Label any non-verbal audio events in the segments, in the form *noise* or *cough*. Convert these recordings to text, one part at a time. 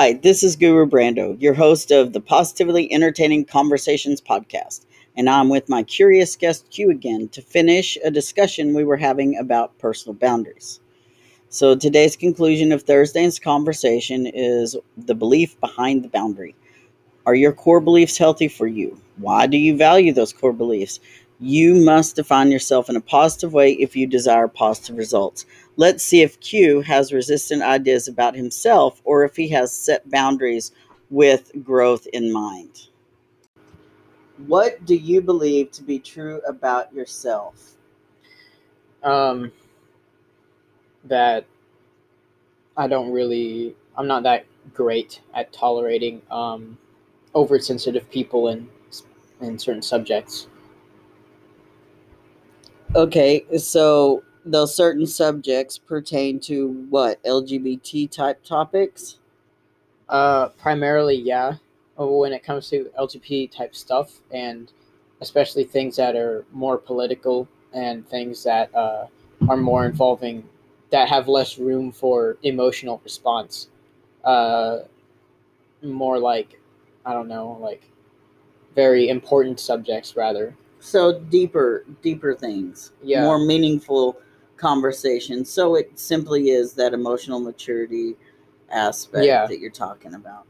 Hi, this is Guru Brando, your host of the Positively Entertaining Conversations podcast. And I'm with my curious guest Q again to finish a discussion we were having about personal boundaries. So today's conclusion of Thursday's conversation is the belief behind the boundary. Are your core beliefs healthy for you? Why do you value those core beliefs? You must define yourself in a positive way if you desire positive results. Let's see if Q has resistant ideas about himself or if he has set boundaries with growth in mind. What do you believe to be true about yourself? Um, that I don't really, I'm not that great at tolerating um, oversensitive people in in certain subjects. Okay, so those certain subjects pertain to what LGBT type topics? Uh, primarily, yeah. When it comes to LGBT type stuff, and especially things that are more political and things that uh, are more involving, that have less room for emotional response. Uh, more like, I don't know, like very important subjects rather. So deeper, deeper things, Yeah. more meaningful conversations. So it simply is that emotional maturity aspect Yeah. that you're talking about.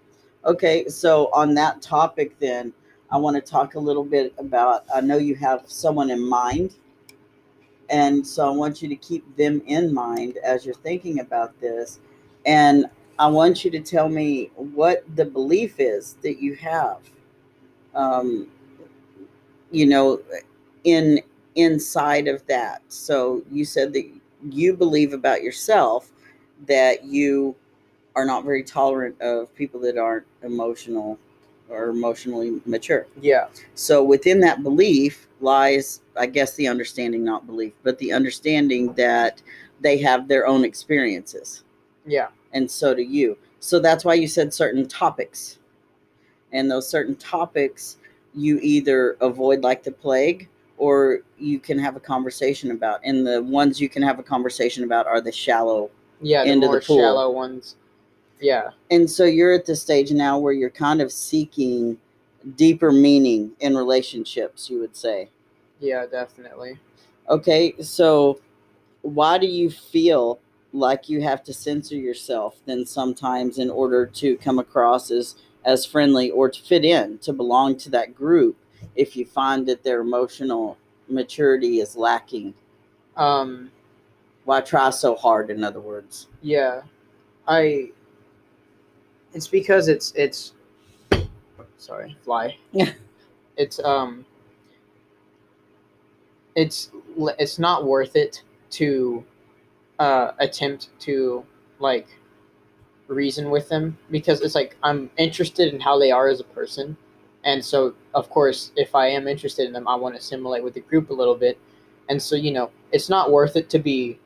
Okay, so on that topic, then I want to talk a little bit about. I know you have someone in mind, and so I want you to keep them in mind as you're thinking about this, and I want you to tell me what the belief is that you have. Um, you know, in inside of that. So you said that you believe about yourself that you are not very tolerant of people that aren't emotional or emotionally mature. Yeah. So within that belief lies, I guess, the understanding, not belief, but the understanding that they have their own experiences, Yeah. and so do you. So that's why you said certain topics, and those certain topics you either avoid like the plague or you can have a conversation about. And the ones you can have a conversation about are the shallow Yeah. The Into the more pool. shallow ones. Yeah. And so you're at the stage now where you're kind of seeking deeper meaning in relationships, you would say. Yeah. Definitely. Okay, so why do you feel like you have to censor yourself then sometimes in order to come across as as friendly or to fit in, to belong to that group if you find that their emotional maturity is lacking? Um. Why try so hard in other words? Yeah, I. It's because it's it's. Sorry, fly. Yeah. *laughs* It's um. It's it's not worth it to, uh, attempt to like, reason with them because it's like I'm interested in how they are as a person, and so of course if I am interested in them, I want to assimilate with the group a little bit, and so you know it's not worth it to be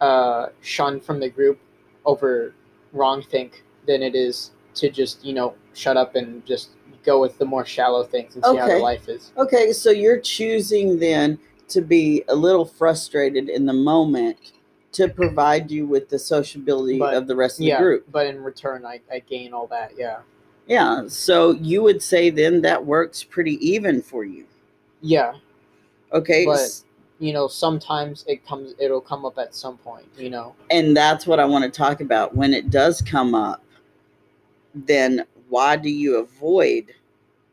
uh, shunned from the group over wrong think than it is to just you know shut up and just go with the more shallow things and see how Okay. their life is. Okay, so you're choosing then to be a little frustrated in the moment to provide you with the sociability But- of the rest of Yeah, the group. but in return, I, I gain all that. Yeah, Yeah, so you would say then that works pretty even for you. yeah. Okay, But- You know, sometimes it comes. It'll come up at some point. You know. and that's what I want to talk about. When it does come up, then why do you avoid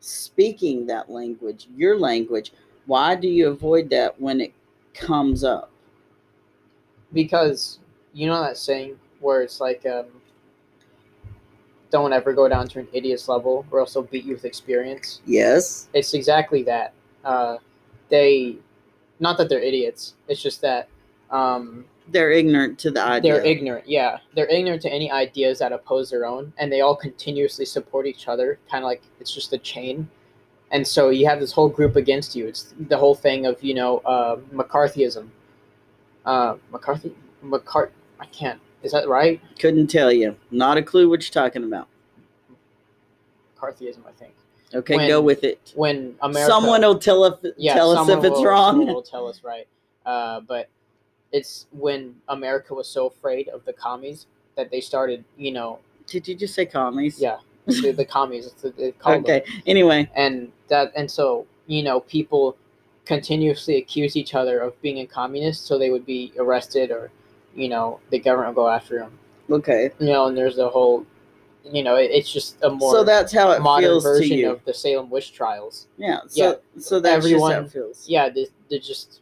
speaking that language, your language? Why do you avoid that when it comes up? Because you know that saying where it's like um, don't ever go down to an idiot's level or else they'll beat you with experience. Yes. it's exactly that. Uh, they not that they're idiots it's just that um, They're ignorant to the idea. they're ignorant yeah. They're ignorant to any ideas that oppose their own and they all continuously support each other kind of like it's just a chain. And so you have this whole group against you. It's the whole thing of you know uh, mccarthyism uh, mccarthy mccart i can't is that right Couldn't tell you. Not a clue what you're talking about. mccarthyism i think Okay, When- go with it. when america Someone will tell us, yeah, tell us if it's will- wrong. someone *laughs* will tell us right. Uh, but it's when America was so afraid of the commies that they started, you know, Did you just say commies? Yeah, the, the commies. It's, they call *laughs* them. Okay. Anyway, and that and so you know people continuously accuse each other of being a communist, so they would be arrested or you know the government will go after them. okay. You know, and there's the whole, you know, it, it's just a more So that's how it modern feels to version you. of the Salem witch trials. yeah. So so that's everyone- just how it feels. Yeah, they, they're just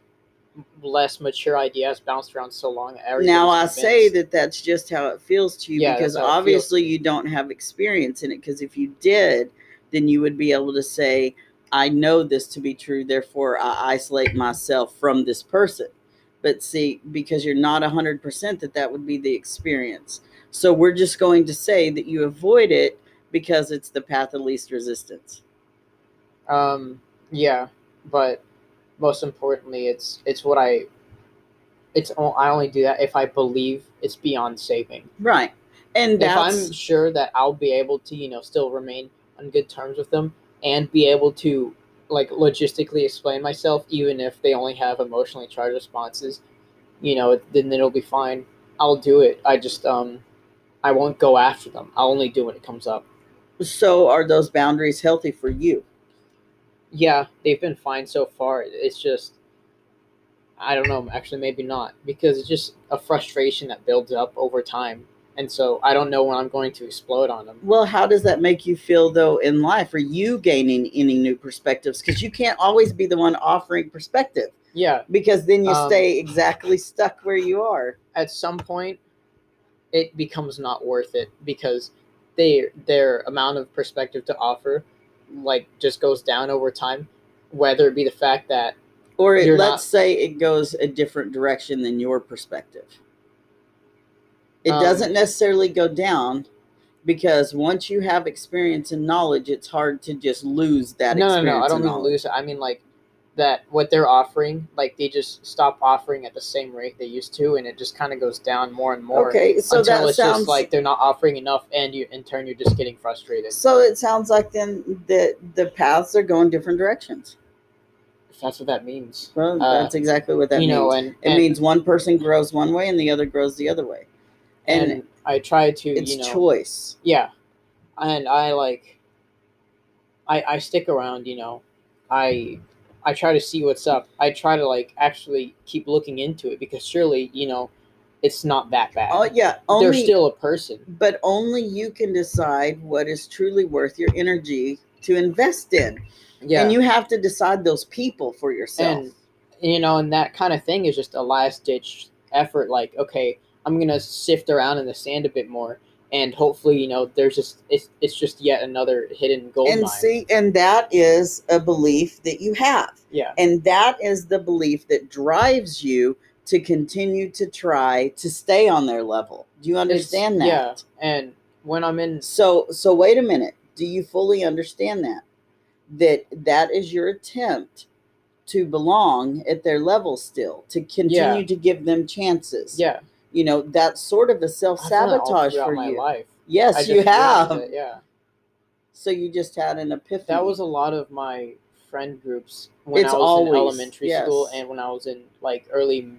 less mature ideas bounced around so long. Now I say that that's just how it feels to you Yeah, because that's how it feels. obviously you don't have experience in it. Because if you did, then you would be able to say, "I know this to be true, therefore I isolate myself from this person." But see, because you're not hundred percent that that would be the experience. So we're just going to say that you avoid it because it's the path of least resistance. Um, yeah, but most importantly, it's it's what I. It's I only do that if I believe it's beyond saving. Right. And If I'm sure that I'll be able to, you know, still remain on good terms with them and be able to, like, logistically explain myself, even if they only have emotionally charged responses, you know, then it'll be fine. I'll do it. I just um, I won't go after them. I'll only do when it comes up. so are those boundaries healthy for you? yeah, they've been fine so far. It's just, I don't know, actually, maybe not, because it's just a frustration that builds up over time. And so I don't know when I'm going to explode on them. Well, how does that make you feel though in life? Are you gaining any new perspectives? Because you can't always be the one offering perspective Yeah, because then you Um, stay exactly stuck where you are. at some point, it becomes not worth it because they their amount of perspective to offer, like, just goes down over time. Whether it be the fact that Or it, let's not- say it goes a different direction than your perspective. It Um, doesn't necessarily go down because once you have experience and knowledge, it's hard to just lose that no, no, experience. no. I don't mean knowledge. lose it. I mean like that what they're offering, like they just stop offering at the same rate they used to, and it just kind of goes down more and more. Okay, so until that it's sounds just like they're not offering enough, and you in turn you're just getting frustrated. so. It sounds like then that the paths are going different directions. If that's what that means, Well, Uh, that's exactly what that you means. know, and it and, means one person grows one way and the other grows the other way, and, and I try to, it's you know, choice. yeah, and I like, I I stick around, you know, I I try to see what's up. I try to like actually keep looking into it because surely you know, it's not that bad. Oh yeah, they're still a person. but only you can decide what is truly worth your energy to invest in. Yeah. And you have to decide those people for yourself. and you know and that kind of thing is just a last ditch effort like okay i'm gonna sift around in the sand a bit more and hopefully you know there's just it's, it's just yet another hidden gold and mine see, and that is a belief that you have. yeah And that is the belief that drives you to continue to try to stay on their level. Do you It's- understand that? yeah and when i'm in So so wait a minute. Do you fully understand that? That that is your attempt to belong at their level still, to continue Yeah. to give them chances. yeah You know, that's sort of a I've done that all self-sabotage for you. life. Yes, you have. it, yeah. So you just had an epiphany. that was a lot of my friend groups when It's i was always- in elementary school and when i was in like early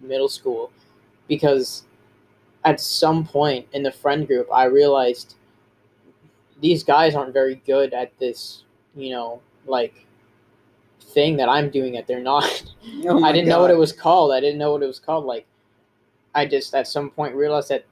middle school. Because at some point in the friend group i realized these guys aren't very good at this you know like thing that i'm doing that they're *laughs* not Oh i didn't know what it was called. I didn't know what it was called like i just at some point realized that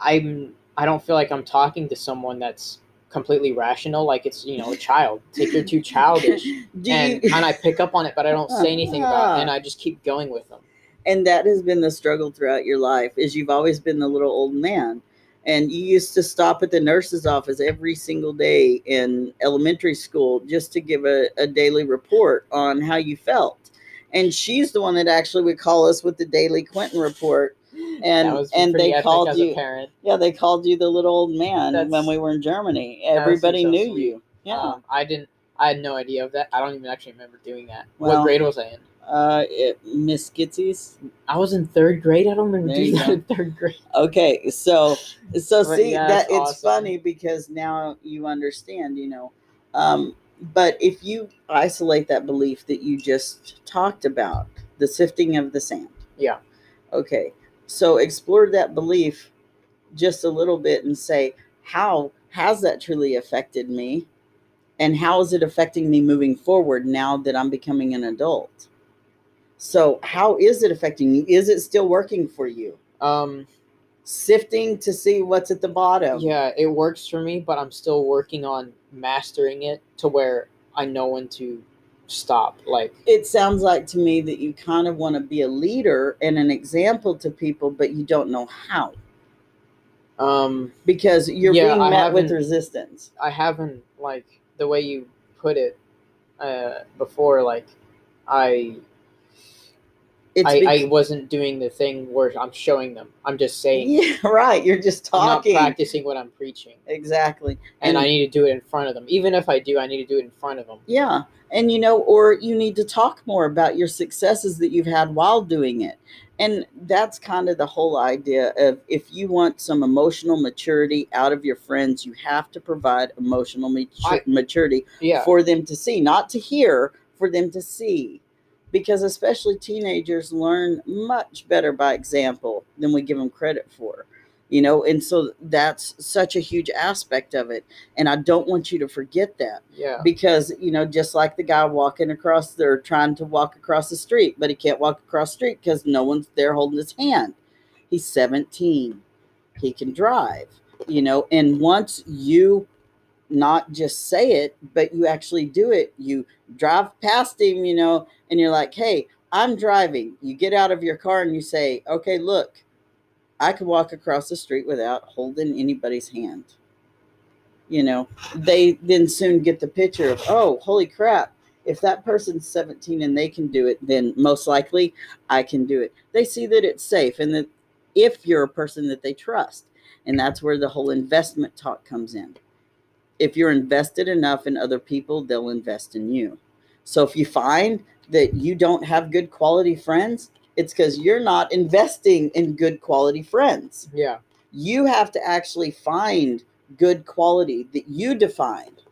i'm i don't feel like i'm talking to someone that's completely rational like it's you know a child. Like you're too childish *laughs* and and I pick up on it, but I don't say *laughs* anything about it, and I just keep going with them. and that has been the struggle throughout your life is you've always been the little old man. And you used to stop at the nurse's office every single day in elementary school just to give a, a daily report on how you felt and she's the one that actually would call us with the daily quentin report and and they called you parent. yeah they called you the little old man when we were in germany everybody so knew sweet. you yeah Um, I didn't. I had no idea of that. I don't even actually remember doing that. Well- what grade was I in? uh it, miss Gitsy's. I was in third grade. I don't remember doing that in third grade. Okay, so so see yeah, that it's awesome. funny because now you understand, you know. Um, but if you isolate that belief that you just talked about, the sifting of the sand. Yeah. Okay. So explore that belief just a little bit and say, how has that truly affected me? And how is it affecting me moving forward now that I'm becoming an adult? So, how is it affecting you? Is it still working for you? Um, Sifting to see what's at the bottom. yeah, it works for me, but I'm still working on mastering it to where I know when to stop. Like, It sounds like to me that you kind of want to be a leader and an example to people, but you don't know how um, because you're Yeah, being I met with resistance. I haven't like the way you put it uh, before. Like, I I, I wasn't doing the thing where I'm showing them. I'm just saying. yeah, *laughs* right. You're just I'm not talking. practicing what I'm preaching, Exactly. and I need to do it in front of them. Even if I do, I need to do it in front of them. Yeah. And you know, or you need to talk more about your successes that you've had while doing it. And that's kind of the whole idea of if you want some emotional maturity out of your friends, you have to provide emotional I- maturity Yeah, for them to see, not to hear, for them to see. Because especially teenagers learn much better by example than we give them credit for. You know, and so that's such a huge aspect of it. And I don't want you to forget that yeah, because you know just like the guy walking across they're trying to walk across the street but he can't walk across the street because no one's there holding his hand he's 17 he can drive you know and once you not just say it but you actually do it. You drive past him you know and you're like hey i'm driving. You get out of your car and you say okay look i can walk across the street without holding anybody's hand. You know they then soon get the picture of oh holy crap. If that person's 17 and they can do it then most likely i can do it. They see that it's safe and that if you're a person that they trust and that's where the whole investment talk comes in if you're invested enough in other people they'll invest in you so if you find that you don't have good quality friends it's because you're not investing in good quality friends yeah, you have to actually find good quality that you defined.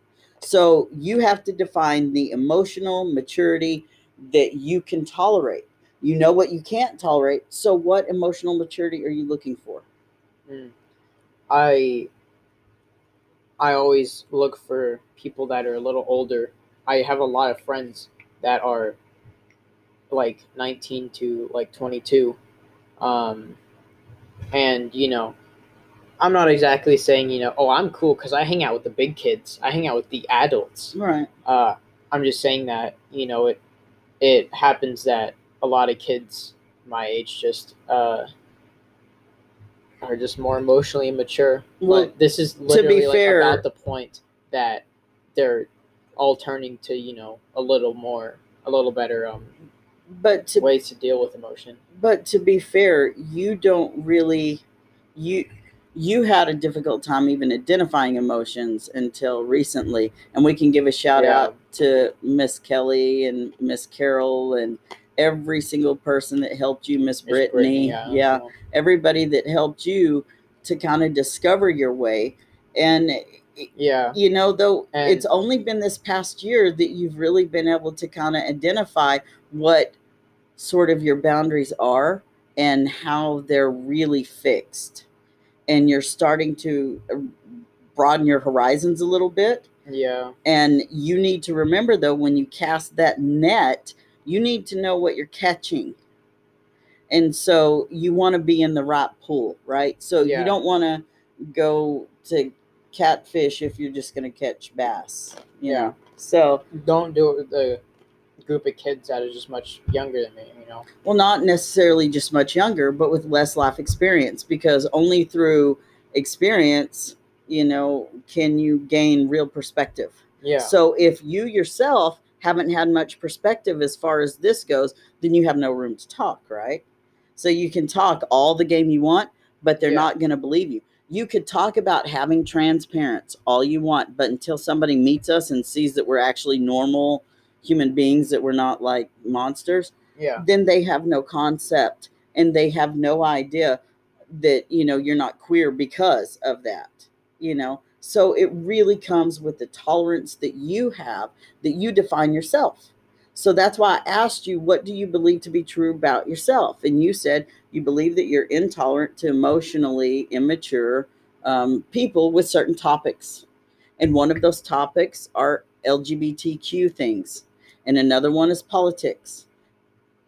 So you have to define the emotional maturity that you can tolerate. You know what you can't tolerate. So what emotional maturity are you looking for? Mm. I I always look for people that are a little older. I have a lot of friends that are like 19 to like 22. Um, and you know, I'm not exactly saying, you know, oh, I'm cool because I hang out with the big kids. I hang out with the adults. Right. Uh, I'm just saying that, you know, it it happens that a lot of kids my age just uh, are just more emotionally immature. Well, but this is literally like fair- about the point that they're all turning to, you know, a little more, a little better um, But to ways to deal with emotion. but to be fair, you don't really you you had a difficult time even identifying emotions until recently. And we can give a shout Yeah. out to Miss Kelly and Miss Carol and every single person that helped you, Miss Miss Brittany. yeah. yeah everybody that helped you to kind of discover your way. And yeah. you know, though And- it's only been this past year that you've really been able to kind of identify what sort of your boundaries are and how they're really fixed. And you're starting to uh, broaden your horizons a little bit. Yeah. And you need to remember, though, when you cast that net, you need to know what you're catching. And so you want to be in the right pool, right? So Yeah. you don't want to go to catfish if you're just going to catch bass. Yeah. Know? So, Don't do it with a group of kids that are just much younger than me, you know? well, not necessarily just much younger, but with less life experience, because only through experience, you know, can you gain real perspective. Yeah. So if you yourself haven't had much perspective as far as this goes, then you have no room to talk, right? So you can talk all the game you want, but they're Yeah. not going to believe you. You could talk about having trans parents all you want, but until somebody meets us and sees that we're actually normal human beings, that we're not like monsters, yeah. then they have no concept and they have no idea that you know you're not queer because of that you know so it really comes with the tolerance that you have that you define yourself so that's why i asked you what do you believe to be true about yourself and you said You believe that you're intolerant to emotionally immature um, people with certain topics. And one of those topics are LGBTQ things, and another one is politics.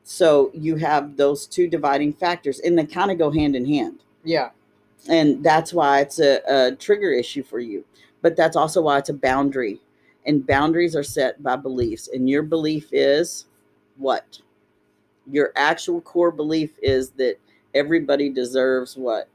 So you have those two dividing factors, and they kind of go hand in hand. Yeah. And that's why it's a, a trigger issue for you. But that's also why it's a boundary. And boundaries are set by beliefs. And your belief is what? Your actual core belief is that everybody deserves what?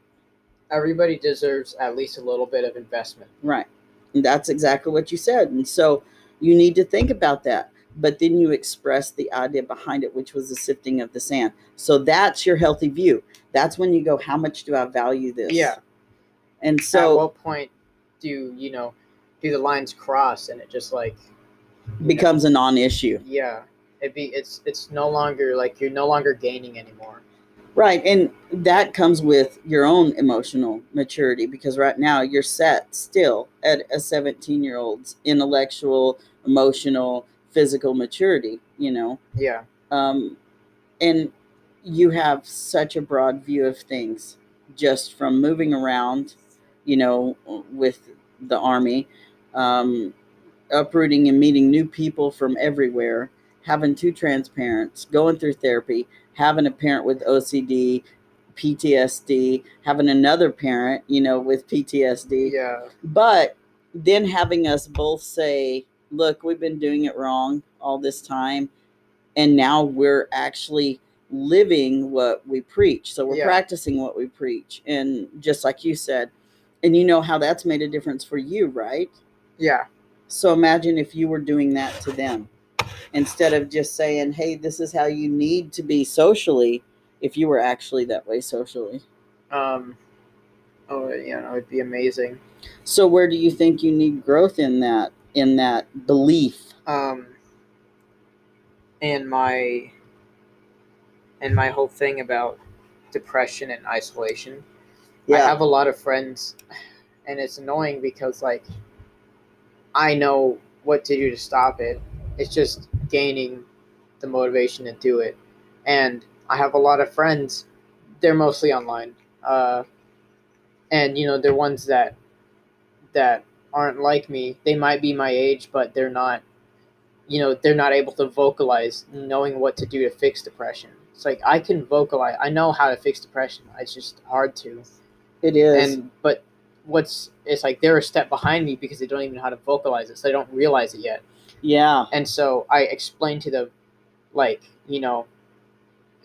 Everybody deserves at least a little bit of investment. Right. And that's exactly what you said. And so you need to think about that. But then you express the idea behind it, which was the sifting of the sand. So that's your healthy view. That's when you go, how much do I value this? Yeah. And so, At what point do you know do the lines cross and it just like becomes a non issue. yeah it be it's it's no longer like you're no longer gaining anymore. Right. And that comes with your own emotional maturity because right now you're set still at a 17 year old's intellectual, emotional, physical maturity, you know. Yeah. Um, and you have such a broad view of things just from moving around, you know, with the army, um, uprooting and meeting new people from everywhere, having two trans parents, going through therapy, having a parent with OCD, PTSD, having another parent, you know, with PTSD Yeah. but then having us both say look we've been doing it wrong all this time and now we're actually living what we preach so we're Yeah. practicing what we preach and just like you said and you know how that's made a difference for you right Yeah. so imagine if you were doing that to them instead of just saying hey this is how you need to be socially if you were actually that way socially Um oh you know it'd be amazing. so where do you think you need growth in that in that belief Um and my and my whole thing about depression and isolation. yeah. I have a lot of friends and it's annoying because like I know what to do to stop it. It's just gaining the motivation to do it. And I have a lot of friends, they're mostly online. Uh and you know, they're ones that that aren't like me. They might be my age, but they're not you know, they're not able to vocalize knowing what to do to fix depression. It's like I can vocalize. I know how to fix depression. It's just hard to It is. and but what's it's like they're a step behind me because they don't even know how to vocalize it so they don't realize it yet yeah. and so i explain to them like you know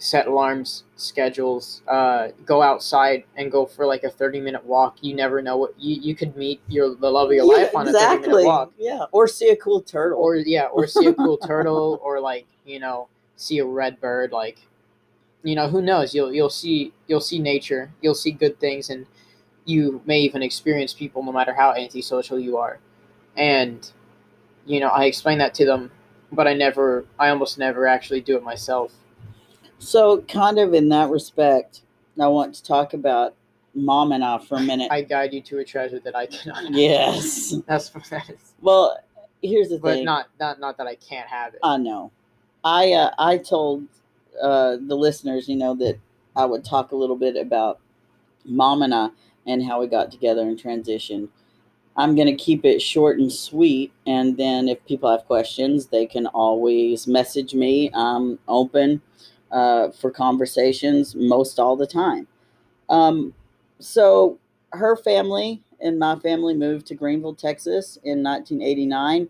set alarms schedules uh, go outside and go for like a 30 minute walk. You never know what you, you could meet your the love of your Yeah, life on a 30 minute walk. Yeah. Or see a cool turtle. or yeah or see a cool *laughs* turtle or like you know see a red bird like you know who knows? You'll you'll see you'll see nature you'll see good things and you may even experience people no matter how antisocial you are. And you know i explain that to them but i never i almost never actually do it myself so kind of in that respect, I want to talk about mom and I for a minute. i guide you to a treasure that i cannot yes. *laughs* that's what that is, Well, here's the but thing. not not not that i can't have it I know. I uh, I told uh, the listeners, you know, that I would talk a little bit about mom and I and how we got together and transitioned. I'm going to keep it short and sweet, and then if people have questions, they can always message me. I'm open uh, for conversations most all the time. Um, so her family and my family moved to Greenville, Texas in 1989.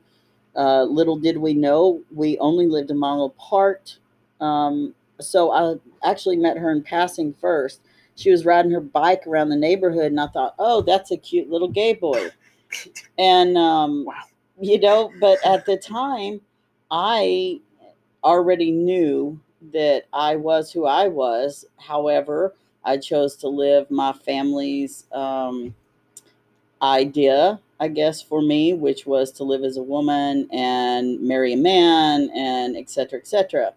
Uh, little did we know, we only lived a mile apart. Um, so I actually met her in passing first. She was riding her bike around the neighborhood, and I thought, oh, that's a cute little gay boy. And, um, Wow. you know, but at the time, I already knew that I was who I was. However, I chose to live my family's um, idea, I guess, for me, which was to live as a woman and marry a man and et cetera, et cetera.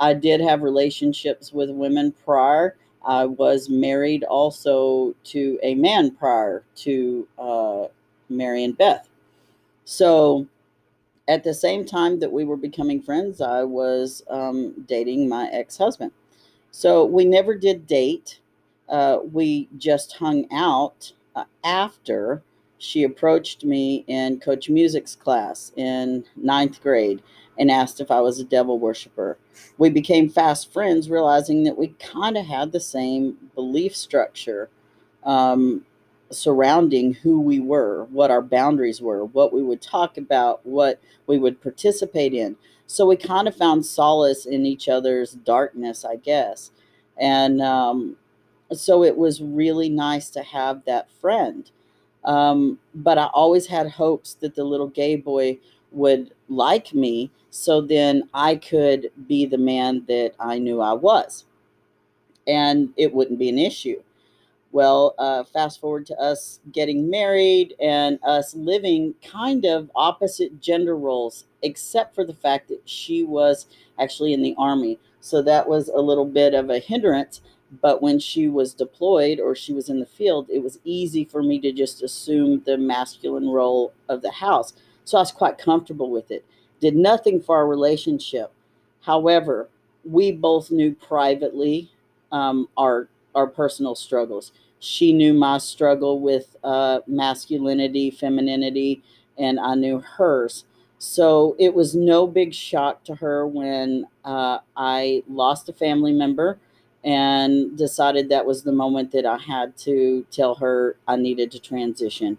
I did have relationships with women prior. I was married also to a man prior to uh, Mary and Beth. So at the same time that we were becoming friends, I was um, dating my ex husband. So we never did date. Uh, we just hung out uh, after she approached me in Coach Music's class in ninth grade and asked if I was a devil worshiper. We became fast friends, realizing that we kind of had the same belief structure um, surrounding who we were, what our boundaries were, what we would talk about, what we would participate in. So we kind of found solace in each other's darkness, I guess. And um, so it was really nice to have that friend. Um, but I always had hopes that the little gay boy would like me so then I could be the man that I knew I was. And it wouldn't be an issue. Well, uh, fast forward to us getting married and us living kind of opposite gender roles, except for the fact that she was actually in the army. So that was a little bit of a hindrance. But when she was deployed or she was in the field, it was easy for me to just assume the masculine role of the house. So I was quite comfortable with it. Did nothing for our relationship. However, we both knew privately um, our our personal struggles. She knew my struggle with uh, masculinity, femininity, and I knew hers. So it was no big shock to her when uh, I lost a family member and decided that was the moment that I had to tell her I needed to transition.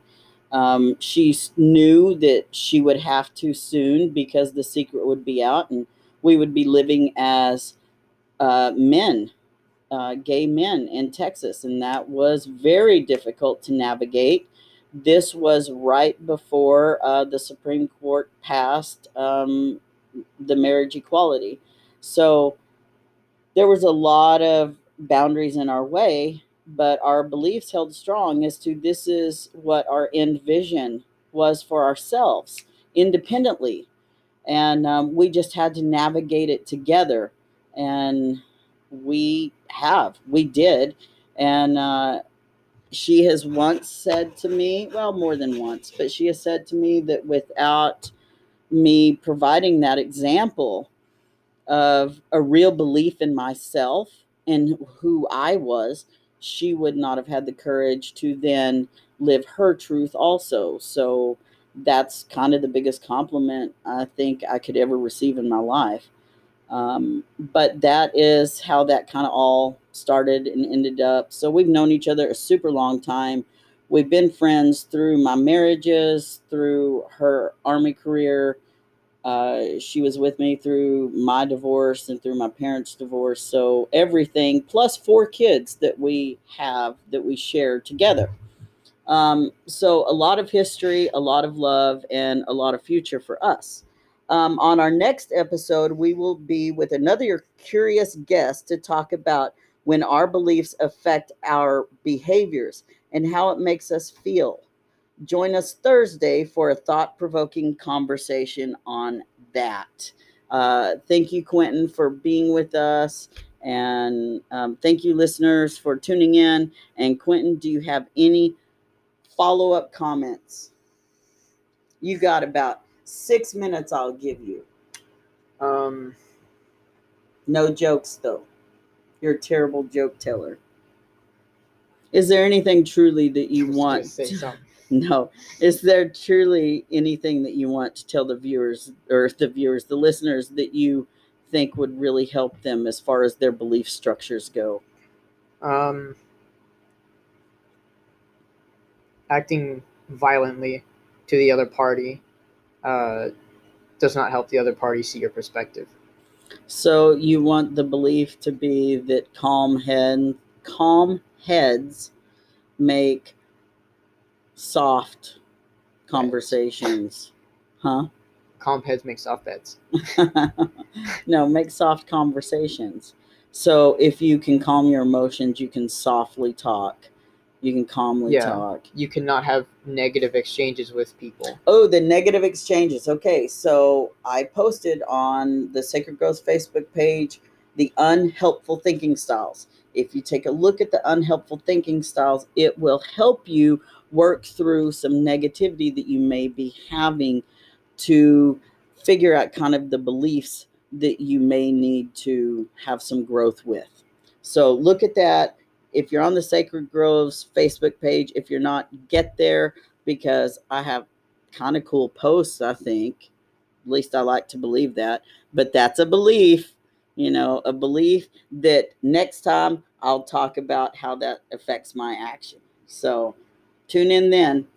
Um, she knew that she would have to soon because the secret would be out and we would be living as uh, men, uh, gay men in Texas. And that was very difficult to navigate. This was right before uh, the Supreme Court passed um, the marriage equality. So there was a lot of boundaries in our way but our beliefs held strong as to this is what our end vision was for ourselves independently. And um, we just had to navigate it together. And we have, we did. And uh, she has once said to me, well, more than once, but she has said to me that without me providing that example of a real belief in myself and who I was, she would not have had the courage to then live her truth also. So that's kind of the biggest compliment I think I could ever receive in my life. Um, but that is how that kind of all started and ended up. So we've known each other a super long time. We've been friends through my marriages, through her army career, uh, she was with me through my divorce and through my parents' divorce. So everything plus four kids that we have that we share together. Um, so a lot of history, a lot of love, and a lot of future for us. Um, on our next episode, we will be with another curious guest to talk about when our beliefs affect our behaviors and how it makes us feel. Join us Thursday for a thought provoking conversation on that. Uh, thank you, Quentin, for being with us. And um, thank you, listeners, for tuning in. And Quentin, do you have any follow up comments? You got about six minutes, I'll give you. Um, no jokes, though. You're a terrible joke teller. Is there anything truly that you want? To, *laughs* No. Is there truly anything that you want to tell the viewers or the viewers, the listeners that you think would really help them as far as their belief structures go? Um, acting violently to the other party uh, does not help the other party see your perspective. So you want the belief to be that calm head, calm heads make soft conversations. Huh? Calm heads make soft beds. *laughs* no, make soft conversations. So if you can calm your emotions, you can softly talk. You can calmly yeah. talk. You cannot have negative exchanges with people. Oh, the negative exchanges. Okay, so I posted on the Sacred Growth Facebook page the unhelpful thinking styles. If you take a look at the unhelpful thinking styles, it will help you work through some negativity that you may be having to figure out kind of the beliefs that you may need to have some growth with. So look at that. If you're on the Sacred Groves Facebook page, if you're not, get there because I have kind of cool posts, I think. At least I like to believe that. But that's a belief, you know, a belief that next time I'll talk about how that affects my action. So tune in then.